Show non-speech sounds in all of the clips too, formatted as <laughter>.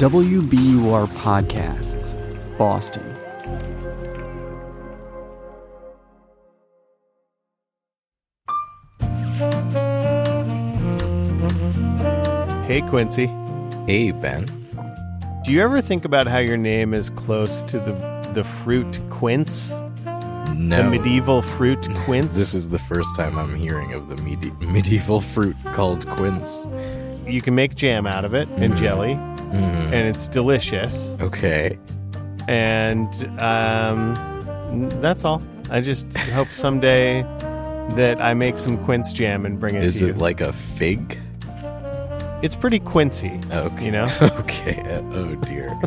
WBUR Podcasts, Boston. Hey, Quincy. Hey, Ben. Do you ever think about how your name is close to the the fruit quince? No. The medieval fruit <laughs> quince? This is the first time I'm hearing of the medi- <laughs> medieval fruit called quince. you can make jam out of it and Mhm. jelly, Mm, and it's delicious. okay. And um, that's all. I just hope someday that I make some quince jam and bring it Is to you. it like a fig? it's pretty quincy, Okay. you know? <laughs> okay. Oh dear. <laughs>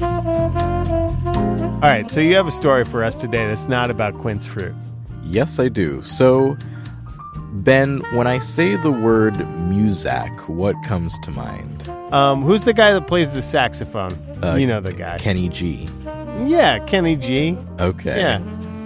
all right, so you have a story for us today that's not about quince fruit. yes, I do. So, Ben, when I say the word Muzak, what comes to mind? Um, who's the guy that plays the saxophone? Uh, you know the guy. Kenny G. yeah, Kenny G. Okay. Yeah.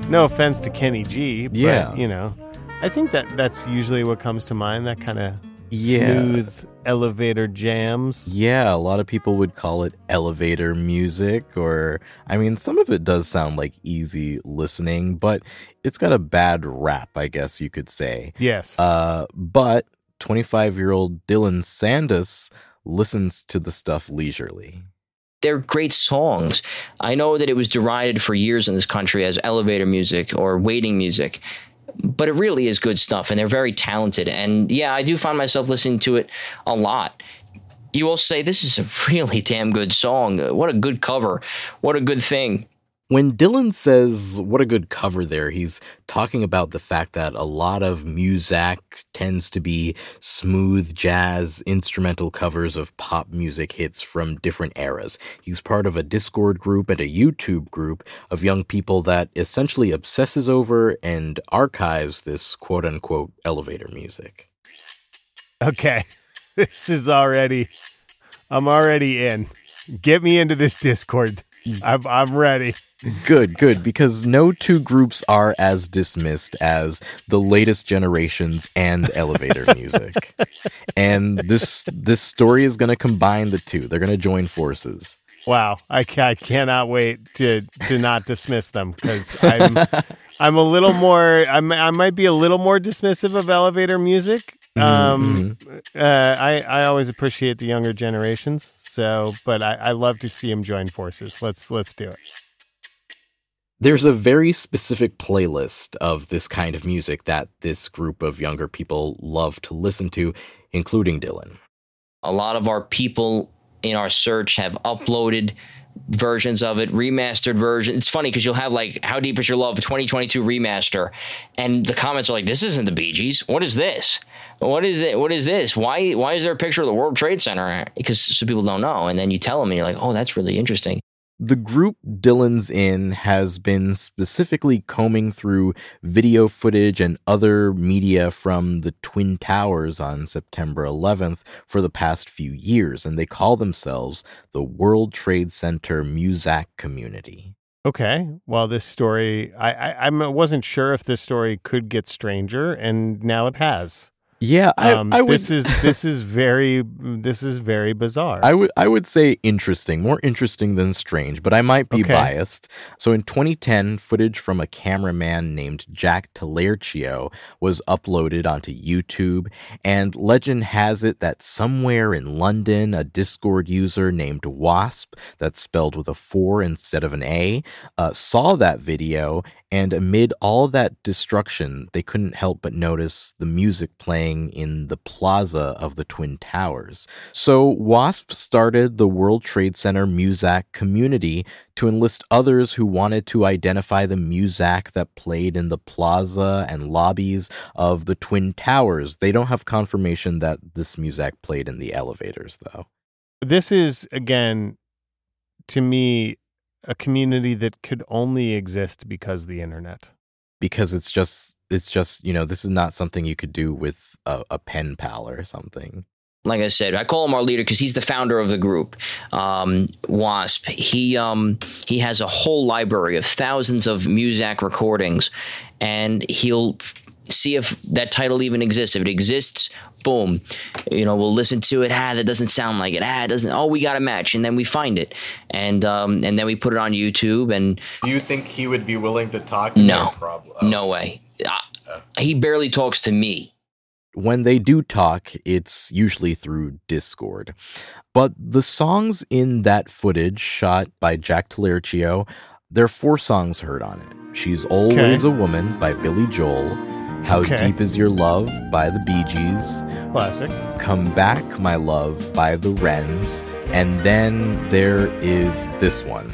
No offense to Kenny G, but Yeah. you know, I think that that's usually what comes to mind. That kind of Yeah. smooth elevator jams. Yeah, a lot of people would call it elevator music, or I mean, some of it does sound like easy listening, but it's got a bad rap, I guess you could say. Yes. Uh, but 25 year old Dylan Sandus listens to the stuff leisurely. they're great songs. I know that it was derided for years in this country as elevator music or waiting music, but it really is good stuff and they're very talented. And yeah, I do find myself listening to it a lot. You will say, This is a <laughs> really damn good song. What a good cover. What a good thing. When Dylan says, what a good cover there, he's talking about the fact that a lot of Muzak tends to be smooth jazz instrumental covers of pop music hits from different eras. He's part of a Discord group and a YouTube group of young people that essentially obsesses over and archives this quote unquote elevator music. okay. <laughs> This is already. I'm already in. Get me into this Discord. <laughs> I'm I'm ready. Good, good, because no two groups are as dismissed as the latest generations and elevator <laughs> music. and this this story is going to combine the two. They're going to join forces. Wow, I, I cannot wait to to not dismiss them because I'm <laughs> I'm a little more I'm, I might be a little more dismissive of elevator music. Um, uh, I I always appreciate the younger generations. So, but I, I love to see them join forces. Let's let's do it. There's a very specific playlist of this kind of music that this group of younger people love to listen to, including Dylan. A lot of our people in our search have uploaded versions of it, remastered version. It's funny because you'll have like "How Deep Is Your Love" 2022 remaster, and the comments are like, "This isn't the Bee Gees. What is this? What is it? What is this? Why? Why is there a picture of the World Trade Center?" Because some people don't know, and then you tell them, and you're like, "Oh, that's really interesting." The group Dylan's in has been specifically combing through video footage and other media from the Twin Towers on September 11th for the past few years, and they call themselves the World Trade Center Muzak Community. Okay. Well, this story I I I wasn't sure if this story could get stranger, and now it has. Yeah, I, Um, I would. this is this is very this is very bizarre. I would I would say interesting, more interesting than strange, but I might be Okay. biased. So in 2010, footage from a cameraman named Jack Taliercio was uploaded onto YouTube, and legend has it that somewhere in London, a Discord user named Wasp, that's spelled with a four instead of an A, uh, saw that video, and amid all that destruction, they couldn't help but notice the music playing in the plaza of the Twin Towers. So Wasp started the World Trade Center Muzak community to enlist others who wanted to identify the Muzak that played in the plaza and lobbies of the Twin Towers. They don't have confirmation that this Muzak played in the elevators, though. this is again to me a community that could only exist because of the internet. Because it's just, it's just, you know, this is not something you could do with a, a pen pal or something. like I said, I call him our leader because he's the founder of the group, um, Wasp. He um, he has a whole library of thousands of Muzak recordings, and he'll f- see if that title even exists. If it exists, boom, you know, we'll listen to it. Ah, that doesn't sound like it. Ah, it doesn't. Oh, we got a match, and then we find it, and um, and then we put it on YouTube. And do you think he would be willing to talk? To no, problem? no way. Uh, he barely talks to me. When they do talk, it's usually through Discord. But the songs in that footage shot by Jack Taliercio, there are four songs heard on it. She's Always okay. a Woman by Billy Joel, how okay. Deep Is Your Love by the Bee Gees. Classic. Come Back, My Love by the Wrens. And then there is this one.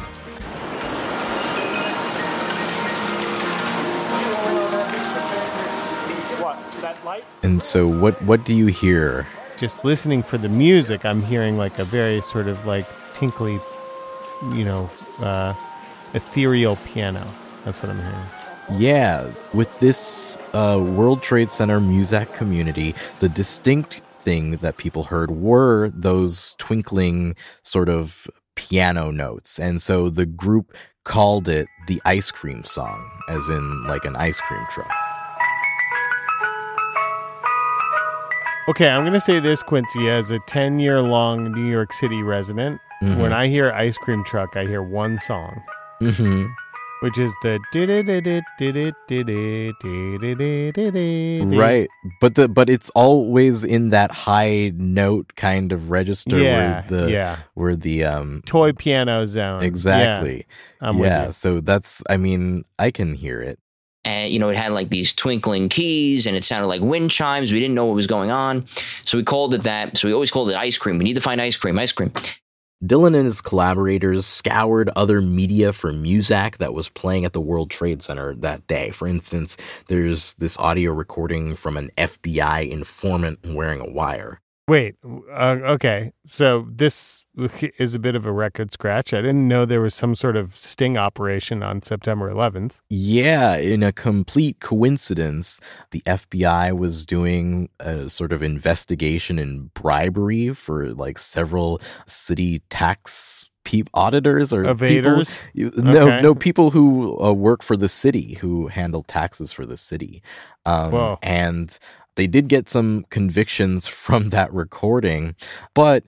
What? That light? And so what what do you hear? Just listening for the music, I'm hearing like a very sort of like tinkly, you know, uh, ethereal piano. That's what I'm hearing. Yeah, with this uh, World Trade Center Muzak community, the distinct thing that people heard were those twinkling sort of piano notes. And so the group called it the ice cream song, as in like an ice cream truck. Okay, I'm going to say this, Quincy, as a 10 year long New York City resident. Mm-hmm. When I hear ice cream truck, I hear one song. Mm-hmm which is the right but the but it's always in that high note kind of register yeah, where the yeah. where the um toy piano zone exactly yeah, yeah so that's i mean i can hear it and you know it had like these twinkling keys and it sounded like wind chimes we didn't know what was going on so we called it that so we always called it ice cream we need to find ice cream ice cream Dylan and his collaborators scoured other media for Muzak that was playing at the World Trade Center that day. For instance, there's this audio recording from an FBI informant wearing a wire. Wait, uh, okay. So this is a bit of a record scratch. I didn't know there was some sort of sting operation on September 11th. Yeah, in a complete coincidence, the FBI was doing a sort of investigation in bribery for like several city tax peep auditors or evaders. People, no, okay. no people who uh, work for the city who handle taxes for the city. Um, and they did get some convictions from <laughs> that recording, but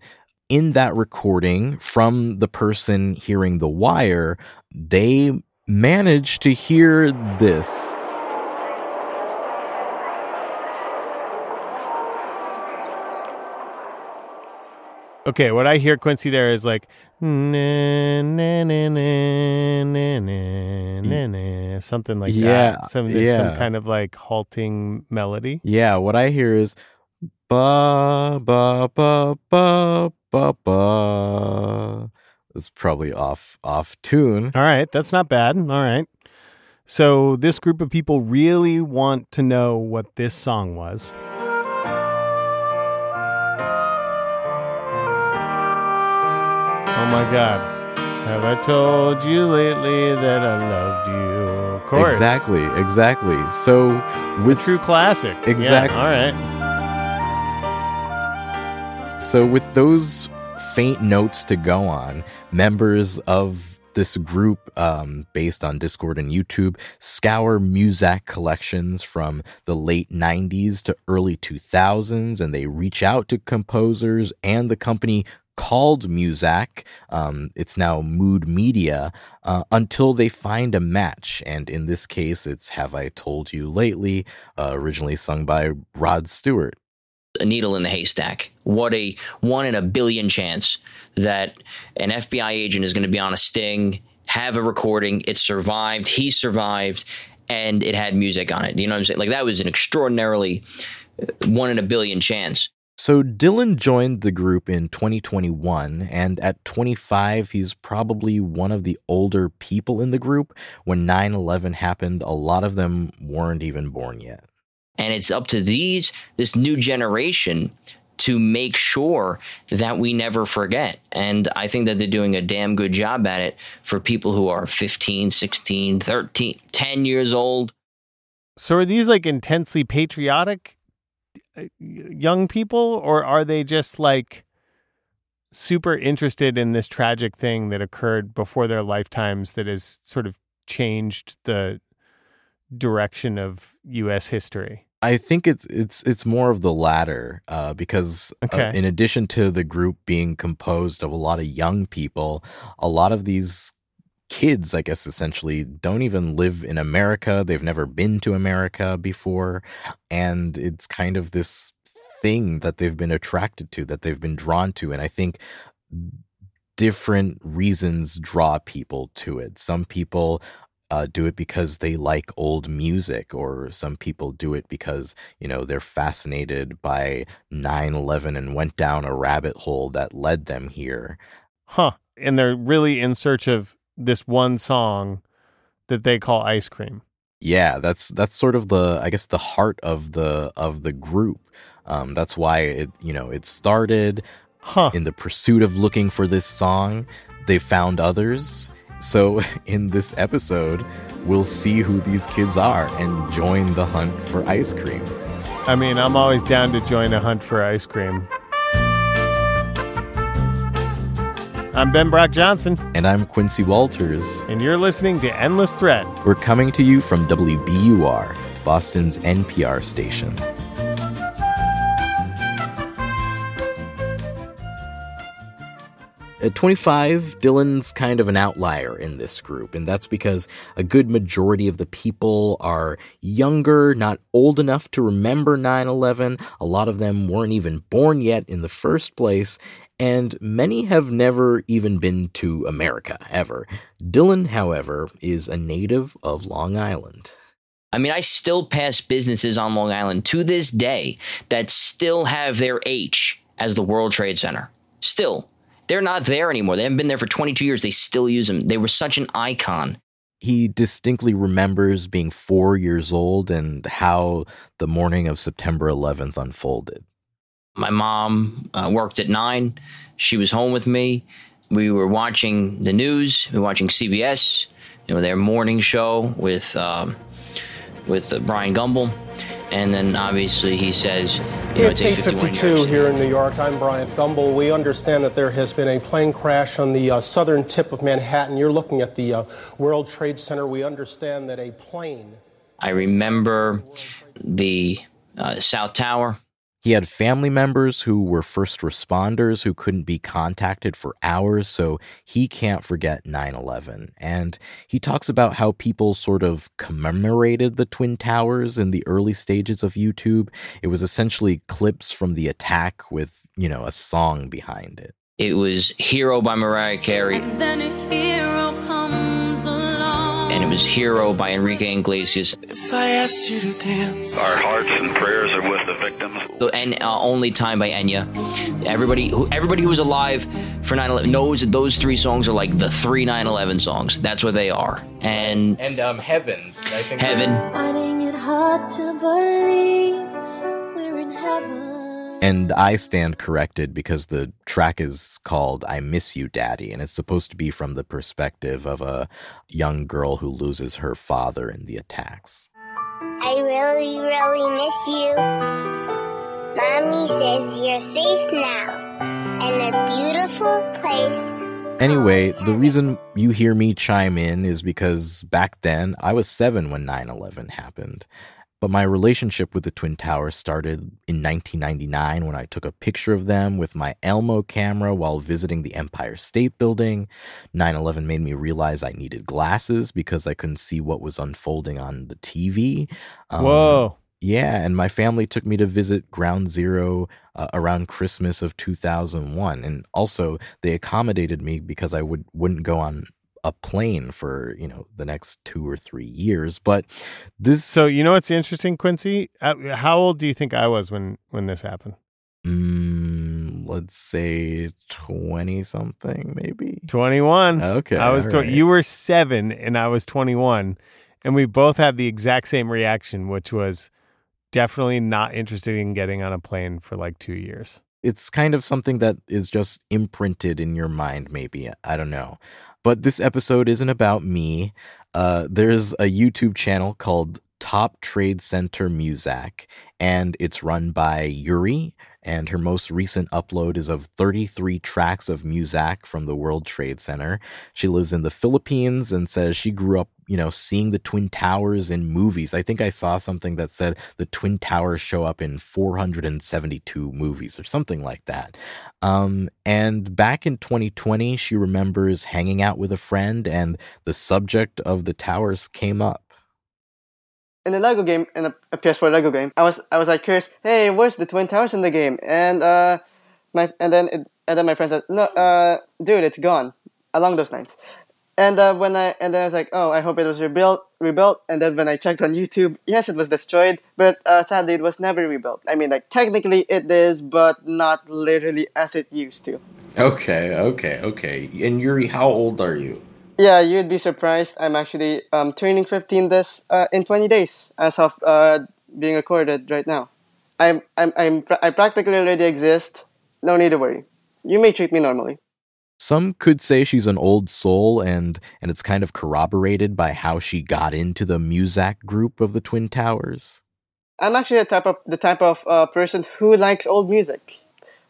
in that recording from the person hearing the wire, they managed to hear this. Okay, what I hear Quincy there is like something like yeah, that. Some yeah. some kind of like halting melody. Yeah, what I hear is ba ba ba ba ba ba. It's probably off off tune. All right, that's not bad. All right. So this group of people really want to know what this song was. Oh my God. Have I told you lately that I loved you? Of course. Exactly, exactly. So with A true classic. Exactly. Yeah, all right. So with those faint notes to go on, members of this group, um, based on Discord and YouTube, scour Muzak collections from the late 90s to early 2000s, and they reach out to composers and the company called Muzak, um, it's now Mood Media, uh, until they find a match. And in this case, it's Have I Told You Lately, uh, originally sung by Rod Stewart. A needle in the haystack. What a one in a billion chance that an FBI agent is going to be on a sting, have a recording, it survived, he survived, and it had music on it. You know what I'm saying? Like that was an extraordinarily uh, one in a billion chance. So Dylan joined the group in 2021, and at 25, he's probably one of the older people in the group. When 9 11 happened, a lot of them weren't even born yet. And it's up to these, this new generation, to make sure that we never forget. And I think that they're doing a damn good job at it for people who are 15, 16, 13, 10 years old. So are these like intensely patriotic young people or are they just like super interested in this tragic thing that occurred before their lifetimes that has sort of changed the direction of U.S. history? I think it's it's it's more of the latter uh, because uh, in addition to the group being composed of a lot of young people, a lot of these kids, I guess, essentially don't even live in America. They've never been to America before, and it's kind of this thing that they've been attracted to, that they've been drawn to, and I think different reasons draw people to it. Some people uh, do it because they like old music, or some people do it because, you know, they're fascinated by 9 11 and went down a rabbit hole that led them here. Huh. And they're really in search of this one song that they call Ice Cream. Yeah, that's that's sort of the I guess the heart of the of the group. Um, that's why it you know it started Huh. in the pursuit of looking for this song. They found others. So <laughs> in this episode, we'll see who these kids are and join the hunt for ice cream. I mean, I'm always down to join a hunt for ice cream. I'm Ben Brock Johnson, And I'm Quincy Walters. and you're listening to Endless Thread. We're coming to you from WBUR, Boston's NPR station. At 25, Dylan's kind of an outlier in this group, and that's because a good majority of the people are younger, not old enough to remember 9 11. A lot of them weren't even born yet in the first place, and many have never even been to America, ever. Dylan, however, is a native of Long Island. I mean, I still pass businesses on Long Island to this day that still have their H as the World Trade Center. Still. They're not there anymore. They haven't been there for 22 years. They still use them. They were such an icon. He distinctly remembers being four years old and how the morning of September 11th unfolded. My mom uh, worked at nine. She was home with me. We were watching the news. We were watching CBS, you know, their morning show with um, with uh, Brian Gumbel, and then obviously he says, you know, It's it's 8:51 in 8:52 here in New York. I'm Bryant Gumbel. We understand that there has been a plane crash on the uh, southern tip of Manhattan. You're looking at the uh, World Trade Center. We understand that a plane. I remember the uh, South Tower. He had family members who were first responders who couldn't be contacted for hours, so he can't forget 9 11. And he talks about how people sort of commemorated the Twin Towers in the early stages of YouTube. It was essentially clips from the attack with, you know, a song behind it. It was Hero by Mariah Carey, And then a hero comes along. and it was Hero by Enrique Iglesias. if I asked you to dance, Our hearts and prayers are with the victims. The and uh, only time by Enya. Everybody who everybody who was alive for 9/11 knows that those three songs are like the three 9/11 songs. That's what they are. And And um, Heaven, I think Heaven. Finding it hard to believe we're in heaven. And I stand corrected because the track is called I Miss You, Daddy, and it's supposed to be from the perspective of a young girl who loses her father in the attacks. I really, really miss you. Mommy says you're safe now in a beautiful place. Anyway, the reason you hear me chime in is because back then I was seven when 9 11 happened. But my relationship with the Twin Towers started in 1999 when I took a picture of them with my Elmo camera while visiting the Empire State Building. 9 11 made me realize I needed glasses because I couldn't see what was unfolding on the TV. Um, Whoa. yeah, and my family took me to visit Ground Zero uh, around Christmas of 2001, and also they accommodated me because I would wouldn't go on a plane for you know the next two or three years. But this, So you know what's interesting, Quincy? Uh, How old do you think I was when when this happened? mm, let's say twenty something, maybe. Twenty one. Okay, I was. Tw- right. You were seven, and I was twenty one, and we both had the exact same reaction, which was definitely not interested in getting on a plane for like two years. it's kind of something that is just imprinted in your mind maybe i don't know but this episode isn't about me. Uh, there's a youtube channel called top trade center muzak and it's run by yuri and her most recent upload is of 33 tracks of Muzak from the World Trade Center. She lives in the Philippines and says she grew up, you know, seeing the Twin Towers in movies. I think I saw something that said the Twin Towers show up in 472 movies or something like that. Um, and back in 2020, she remembers hanging out with a friend and the subject of the towers came up in the Lego game, in a, a, PS4 Lego game, I was I was like curious, hey, where's the Twin Towers in the game? And uh, my and then it, and then my friend said, no, uh, dude, it's gone. Along those lines. And uh, when I and then I was like, oh, I hope it was rebuilt, rebuilt. And then when I checked on YouTube, yes, it was destroyed, but uh, sadly, it was never rebuilt. I mean, like technically it is, but not literally as it used to. Okay, okay, okay. And Yuri, how old are you? Yeah, you'd be surprised. I'm actually um, turning 15 this uh, in 20 days as of uh, being recorded right now. I'm, I'm, I'm, I practically already exist. No need to worry. You may treat me normally. Some could say she's an old soul, and and it's kind of corroborated by how she got into the Muzak group of the Twin Towers. I'm actually the type of the type of uh, person who likes old music.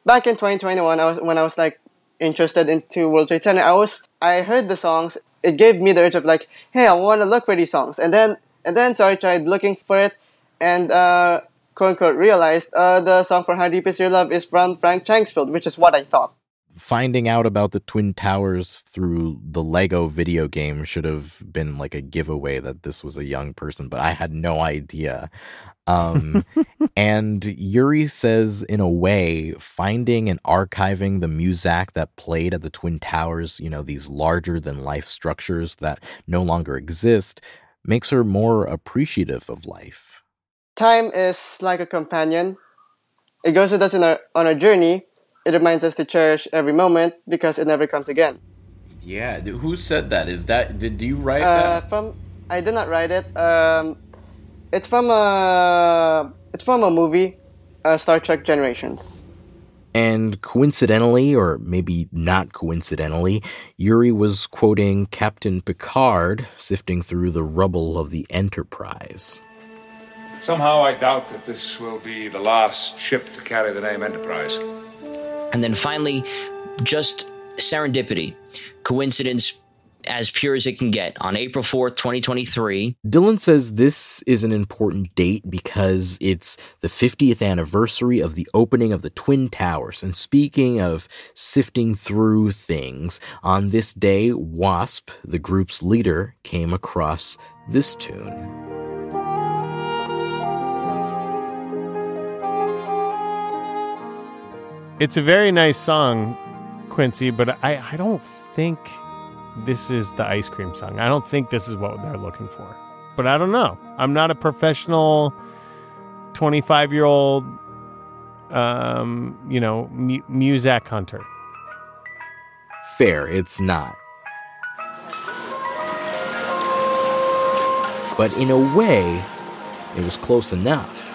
Back in 2021, I was when I was like interested into World Trade Center, I was I heard the songs. It gave me the urge of like, hey, I want to look for these songs, and then and then so I tried looking for it, and uh, quote unquote realized uh, the song for How Deep Is Your Love is from Frank Chacksfield, which is what I thought. Finding out about the Twin Towers through the Lego video game should have been like a giveaway that this was a young person, but I had no idea. Um, <laughs> and Yuri says, in a way, finding and archiving the Muzak that played at the Twin Towers, you know, these larger than life structures that no longer exist, makes her more appreciative of life. Time is like a companion. It goes with us in our, on our journey. It reminds us to cherish every moment because it never comes again. Yeah, who said that? Is that did you write uh, that? From I did not write it. Um, it's from a it's from a movie, uh, Star Trek Generations. And coincidentally, or maybe not coincidentally, Yuri was quoting Captain Picard sifting through the rubble of the Enterprise. Somehow I doubt that this will be the last ship to carry the name Enterprise. And then finally, just serendipity, coincidence as pure as it can get on April 4th, 2023. Dylan says this is an important date because it's the 50th anniversary of the opening of the Twin Towers. And speaking of sifting through things, on this day, Wasp, the group's leader, came across this tune. It's a very nice song, Quincy, but I, I don't think this is the ice cream song. I don't think this is what they're looking for. But I don't know. I'm not a professional 25 year old, um, you know, mu- Muzak hunter. Fair, it's not. But in a way, it was close enough.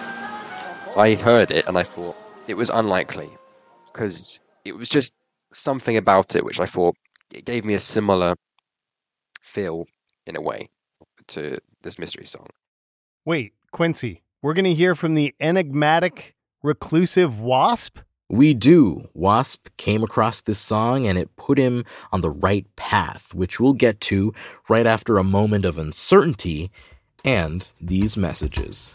I heard it and I thought it was unlikely because it was just something about it which I thought it gave me a similar feel in a way to this mystery song. Wait, Quincy, we're going to hear from the enigmatic, reclusive Wasp? We do. Wasp came across this song and it put him on the right path, which we'll get to right after a moment of uncertainty and these messages.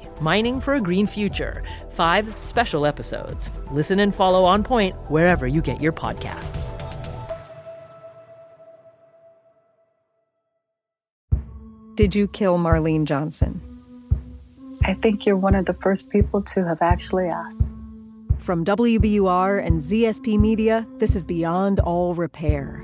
Mining for a Green Future. Five special episodes. Listen and follow On Point wherever you get your podcasts. Did you kill Marlene Johnson? I think you're one of the first people to have actually asked. From WBUR and ZSP Media, this is Beyond All Repair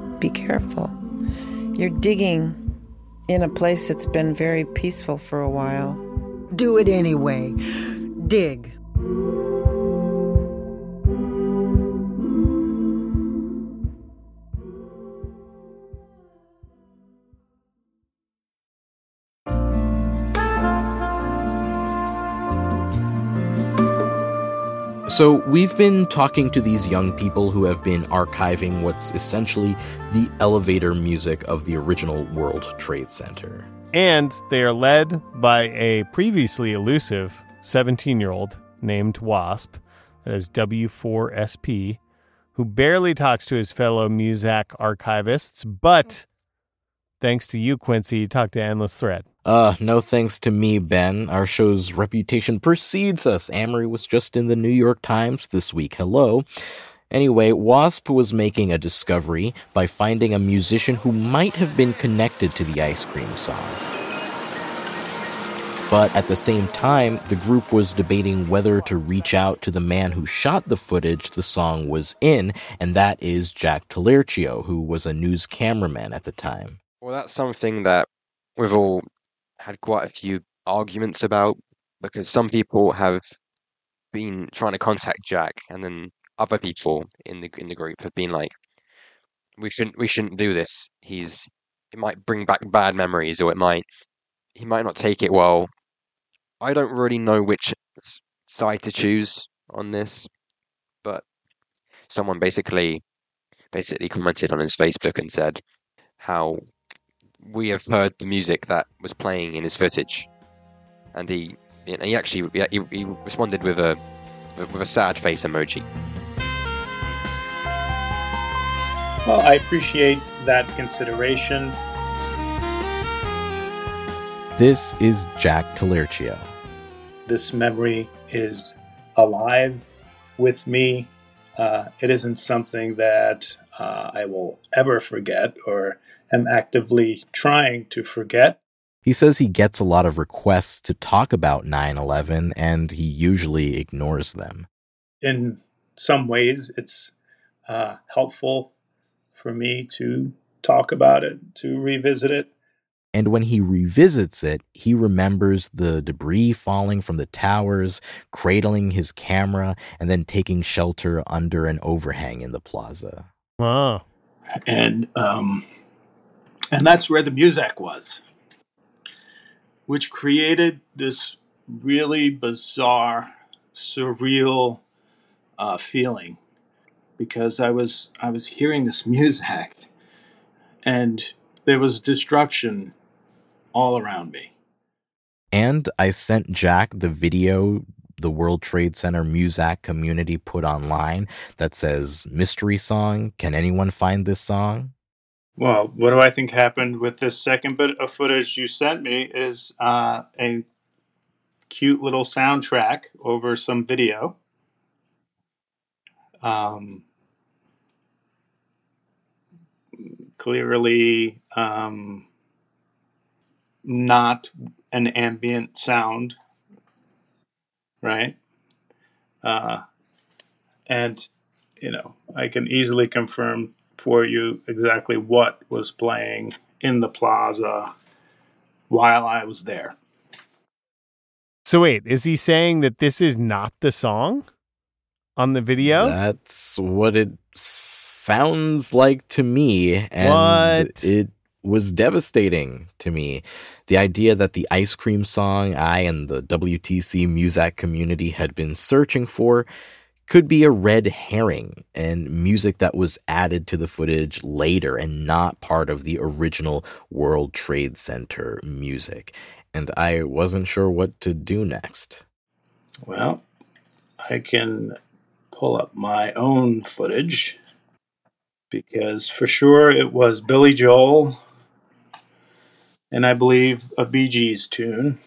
Be careful. You're digging in a place that's been very peaceful for a while. Do it anyway. Dig. So, we've been talking to these young people who have been archiving what's essentially the elevator music of the original World Trade Center. And they are led by a previously elusive 17 year old named Wasp, that is W4SP, who barely talks to his fellow Muzak archivists, but thanks to you, Quincy, you talk to Endless Thread. Uh, no thanks to me, Ben. Our show's reputation precedes us. Amory was just in the New York Times this week. Hello. Anyway, Wasp was making a discovery by finding a musician who might have been connected to the ice cream song. But at the same time, the group was debating whether to reach out to the man who shot the footage the song was in, and that is Jack Taliercio, who was a news cameraman at the time. Well, that's something that we've all had quite a few arguments about because some people have been trying to contact Jack, and then other people in the in the group have been like, "We shouldn't we shouldn't do this. He's it might bring back bad memories, or it might he might not take it well." I don't really know which side to choose on this, but someone basically basically commented on his Facebook and said how we have heard the music that was playing in his footage, and he he actually he, he responded with a with a sad face emoji. Well, I appreciate that consideration. This is Jack Taliercio. This memory is alive with me. Uh, it isn't something that uh, I will ever forget or am actively trying to forget. He says he gets a lot of requests to talk about 9 11 and he usually ignores them. In some ways, it's uh, helpful for me to talk about it, to revisit it. And when he revisits it, he remembers the debris falling from the towers, cradling his camera, and then taking shelter under an overhang in the plaza. Wow. And um, and that's where the Muzak was, which created this really bizarre, surreal uh, feeling because I was I was hearing this Muzak, and there was destruction all around me. And I sent Jack the video the World Trade Center Muzak community put online that says mystery song. Can anyone find this song? Well, what do I think happened with this second bit of footage you sent me is uh, a cute little soundtrack over some video. Um, clearly, um, not an ambient sound, right? Uh, and, you know, I can easily confirm for you exactly what was playing in the plaza while I was there. So, wait, is he saying that this is not the song on the video? That's what it sounds like to me. And What? it was devastating to me. The idea that the ice cream song I and the WTC Muzak community had been searching for could be a red herring and music that was added to the footage later and not part of the original World Trade Center music. And I wasn't sure what to do next. Well, I can pull up my own footage. because for sure it was Billy Joel and I believe a Bee Gees tune.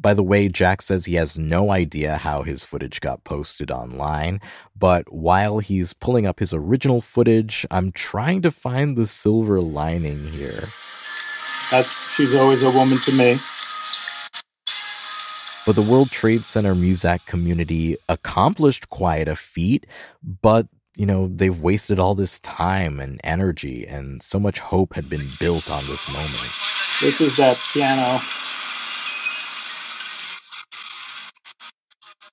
By the way, Jack says he has no idea how his footage got posted online, but while he's pulling up his original footage, I'm trying to find the silver lining here. That's she's always a woman to me. But the World Trade Center Muzak community accomplished quite a feat, but you know, they've wasted all this time and energy, and so much hope had been built on this moment. This is that piano.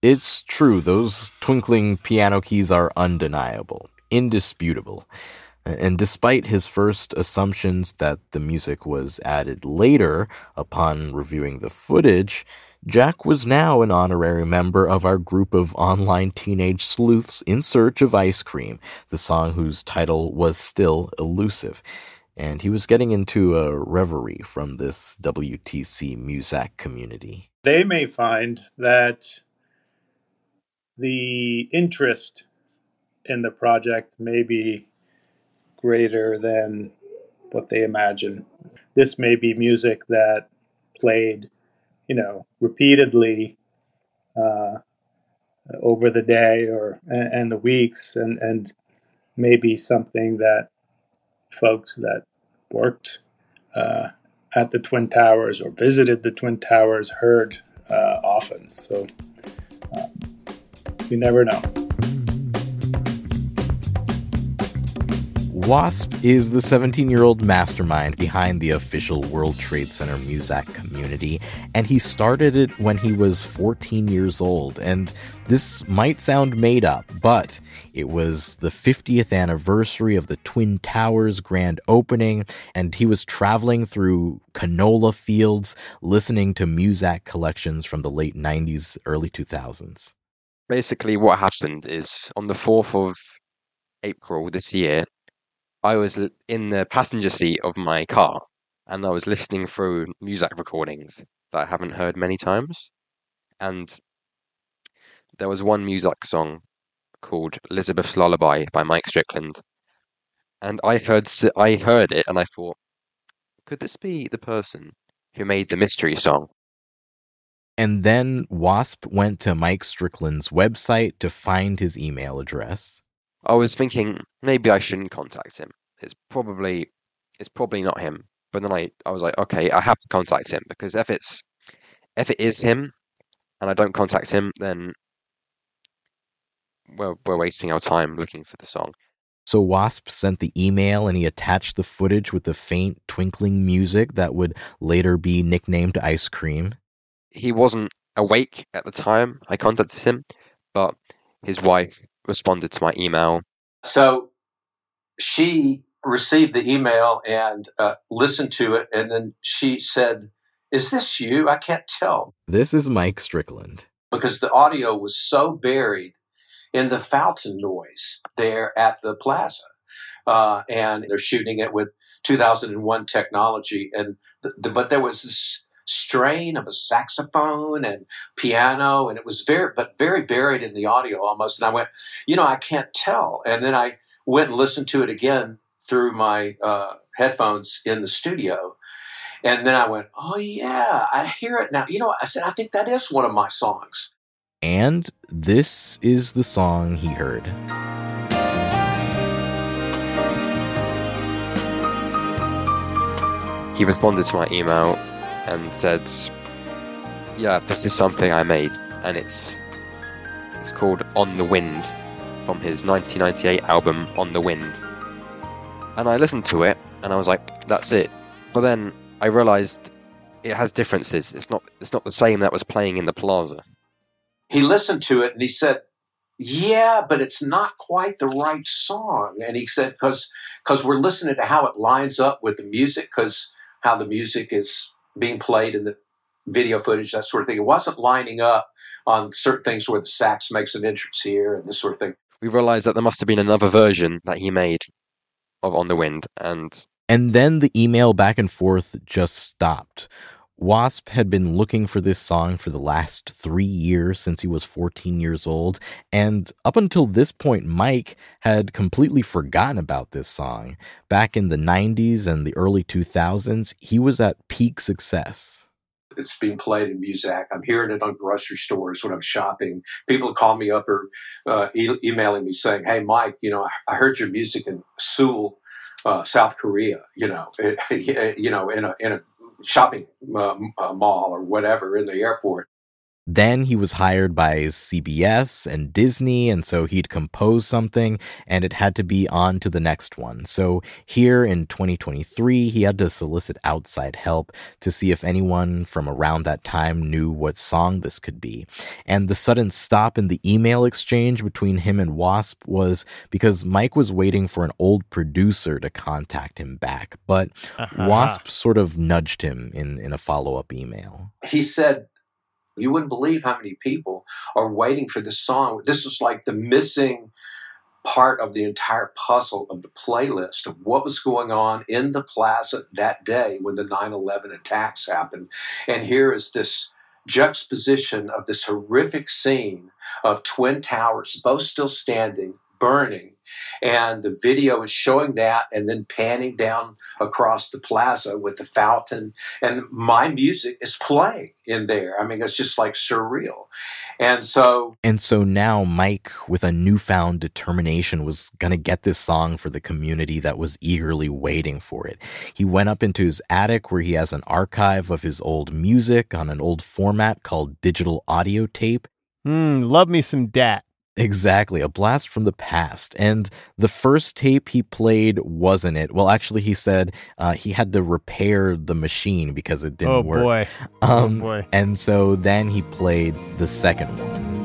It's true, those twinkling piano keys are undeniable, indisputable. And despite his first assumptions that the music was added later upon reviewing the footage, Jack was now an honorary member of our group of online teenage sleuths in search of ice cream, the song whose title was still elusive. And he was getting into a reverie from this WTC Muzak community. They may find that the interest in the project may be greater than what they imagine. This may be music that played, you know, repeatedly uh, over the day or and, and the weeks, and and maybe something that folks that worked uh, at the Twin Towers or visited the Twin Towers heard uh, often. So um, you never know. Wasp is the 17 year old mastermind behind the official World Trade Center Muzak community, and he started it when he was 14 years old. And this might sound made up, but it was the 50th anniversary of the Twin Towers grand opening, and he was traveling through canola fields listening to Muzak collections from the late 90s, early 2000s. Basically, what happened is on the 4th of April this year, I was in the passenger seat of my car and I was listening through Muzak recordings that I haven't heard many times. And there was one Muzak song called Elizabeth's Lullaby by Mike Strickland. And I heard I heard it and I thought, could this be the person who made the mystery song? And then Wasp went to Mike Strickland's website to find his email address. I was thinking maybe I shouldn't contact him. It's probably it's probably not him. But then I, I was like, okay, I have to contact him because if it's if it is him and I don't contact him, then well, we're wasting our time looking for the song. So Wasp sent the email and he attached the footage with the faint twinkling music that would later be nicknamed Ice Cream. He wasn't awake at the time I contacted him, but his wife responded to my email. So she received the email and uh, listened to it, and then she said, Is this you? I can't tell. This is Mike Strickland. Because the audio was so buried in the fountain noise there at the plaza. Uh, and they're shooting it with 2001 technology. And the, the, but there was this strain of a saxophone and piano, and it was very, but very buried in the audio almost. And I went, you know, I can't tell. And then I went and listened to it again through my uh, headphones in the studio. And then I went, oh, yeah, I hear it now. You know, I said, I think that is one of my songs. And this is the song he heard. He responded to my email and said, "Yeah, this is something I made, and it's it's called On the Wind from his 1998 album On the Wind." And I listened to it, and I was like, "That's it." But then I realized it has differences. It's not it's not the same that was playing in the plaza. He listened to it and he said, "Yeah, but it's not quite the right song." And he said, "Because because we're listening to how it lines up with the music, because how the music is being played in the video footage, that sort of thing. It wasn't lining up on certain things where the sax makes an entrance here and this sort of thing. We realized that there must have been another version that he made of On the Wind, and and then the email back and forth just stopped. Wasp had been looking for this song for the last three years since he was 14 years old, and up until this point, Mike had completely forgotten about this song. Back in the 90s and the early 2000s, he was at peak success. It's being played in Muzak. I'm hearing it on grocery stores when I'm shopping. People call me up or uh, e- emailing me saying, "Hey, Mike, you know, I, heard your music in Seoul, uh, South Korea. You know, <laughs> you know, in a in a shopping uh, uh, mall or whatever in the airport. Then he was hired by CBS and Disney, and so he'd compose something and it had to be on to the next one. So here in 2023, he had to solicit outside help to see if anyone from around that time knew what song this could be. And the sudden stop in the email exchange between him and Wasp was because Mike was waiting for an old producer to contact him back, but Uh-huh. Wasp sort of nudged him in, in a follow up email. He said, "You wouldn't believe how many people are waiting for this song. This is like the missing." Part of the entire puzzle of the playlist of what was going on in the plaza that day when the 9 11 attacks happened. And here is this juxtaposition of this horrific scene of Twin Towers, both still standing, burning. And the video is showing that and then panning down across the plaza with the fountain. And my music is playing in there. I mean, it's just like surreal. And so And so now Mike, with a newfound determination, was going to get this song for the community that was eagerly waiting for it. He went up into his attic where he has an archive of his old music on an old format called digital audio tape. Hmm, love me some DAT. Exactly, a blast from the past. And the first tape he played wasn't it. Well, actually, he said uh, he had to repair the machine because it didn't Oh, work. boy. Oh, Um, boy. And so then he played the second one.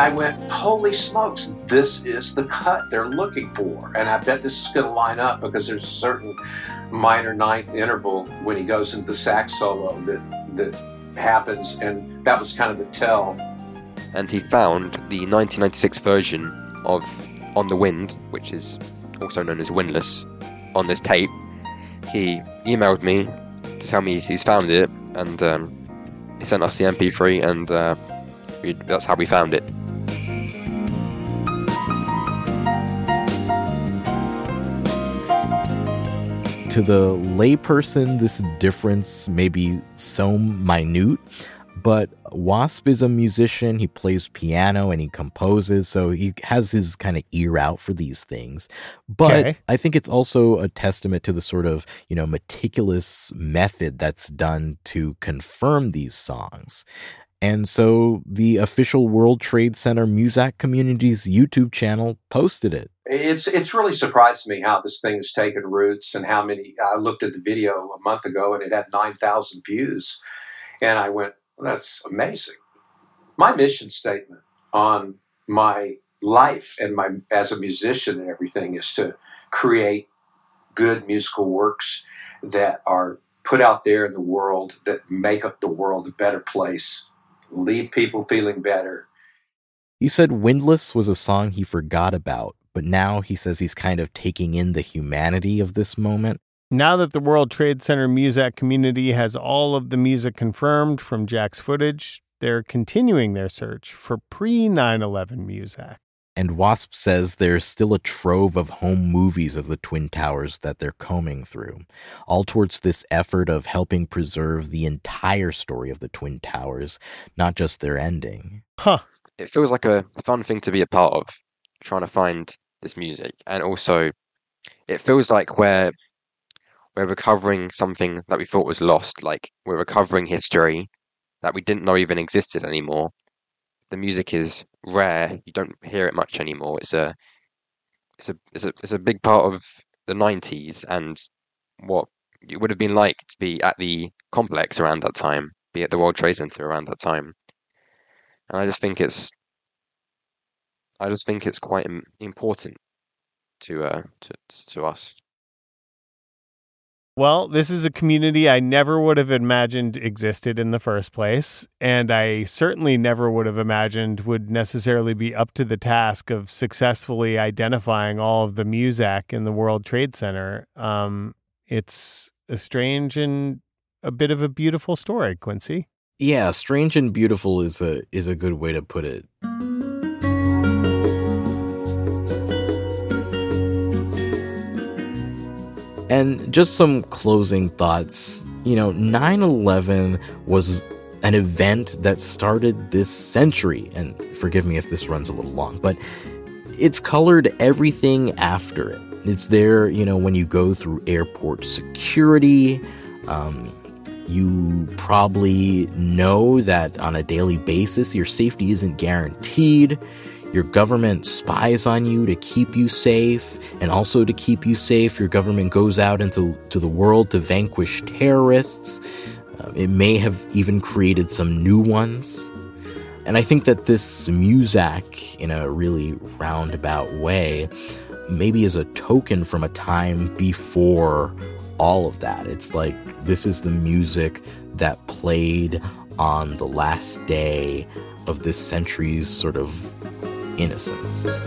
I went, holy smokes, this is the cut they're looking for. And I bet this is going to line up because there's a certain minor ninth interval when he goes into the sax solo that, that happens. And that was kind of the tell. And he found the 1996 version of On the Wind, which is also known as Windless, on this tape. He emailed me to tell me he's found it, and um, he sent us the MP3, and uh, we, that's how we found it. To the layperson, this difference may be so minute, but Wasp is a musician. He plays piano and he composes, so he has his kind of ear out for these things. But Okay. I think it's also a testament to the sort of, you know, meticulous method that's done to confirm these songs. And so the official World Trade Center Muzak community's YouTube channel posted it. It's it's really surprised me how this thing has taken roots and how many. I looked at the video a month ago and it had nine thousand views, and I went, "That's amazing." My mission statement on my life and my as a musician and everything is to create good musical works that are put out there in the world that make up the world a better place, leave people feeling better, He said Windless was a song he forgot about, but now he says he's kind of taking in the humanity of this moment. Now that the World Trade Center Muzak community has all of the music confirmed from Jack's footage, they're continuing their search for pre 9 11 Muzak. And Wasp says there's still a trove of home movies of the Twin Towers that they're combing through, all towards this effort of helping preserve the entire story of the Twin Towers, not just their ending. Huh. It feels like a fun thing to be a part of, trying to find this music, and also it feels like we're we're recovering something that we thought was lost. Like we're recovering history that we didn't know even existed anymore. The music is rare; you don't hear it much anymore. It's a it's a it's a it's a big part of the '90s and what it would have been like to be at the complex around that time, be at the World Trade Center around that time. And I just think it's I just think it's quite important to uh to to us. Well, this is a community I never would have imagined existed in the first place. And I certainly never would have imagined would necessarily be up to the task of successfully identifying all of the Muzak in the World Trade Center. Um, it's a strange and a bit of a beautiful story, Quincy. Yeah, strange and beautiful is a is a good way to put it. And just some closing thoughts. You know, 9 11 was an event that started this century. And forgive me if this runs a little long, but it's colored everything after it. It's there, you know, when you go through airport security. Um, you probably know that on a daily basis, your safety isn't guaranteed. Your government spies on you to keep you safe, and also to keep you safe, your government goes out into to the world to vanquish terrorists. Uh, it may have even created some new ones. And I think that this Muzak, in a really roundabout way, maybe is a token from a time before all of that. It's like this is the music that played on the last day of this century's sort of innocence.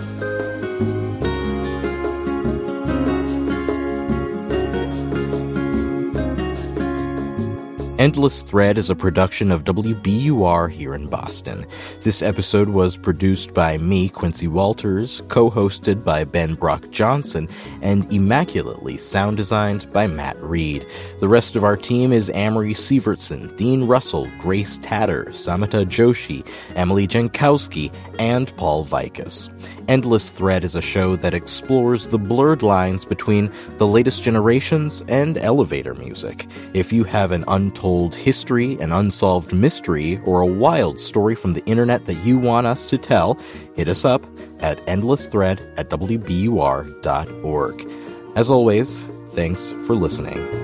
Endless Thread is a production of WBUR here in Boston. This episode was produced by me, Quincy Walters, co hosted by Ben Brock Johnson, and immaculately sound designed by Matt Reed. The rest of our team is Amory Sivertson, Dean Russell, Grace Tatter, Samita Joshi, Emily Jankowski, and Paul Vaitkus. Endless Thread is a show that explores the blurred lines between the latest generations and elevator music. If you have an untold history, an unsolved mystery, or a wild story from the internet that you want us to tell, hit us up at endlessthread at wbur.org. As always, thanks for listening.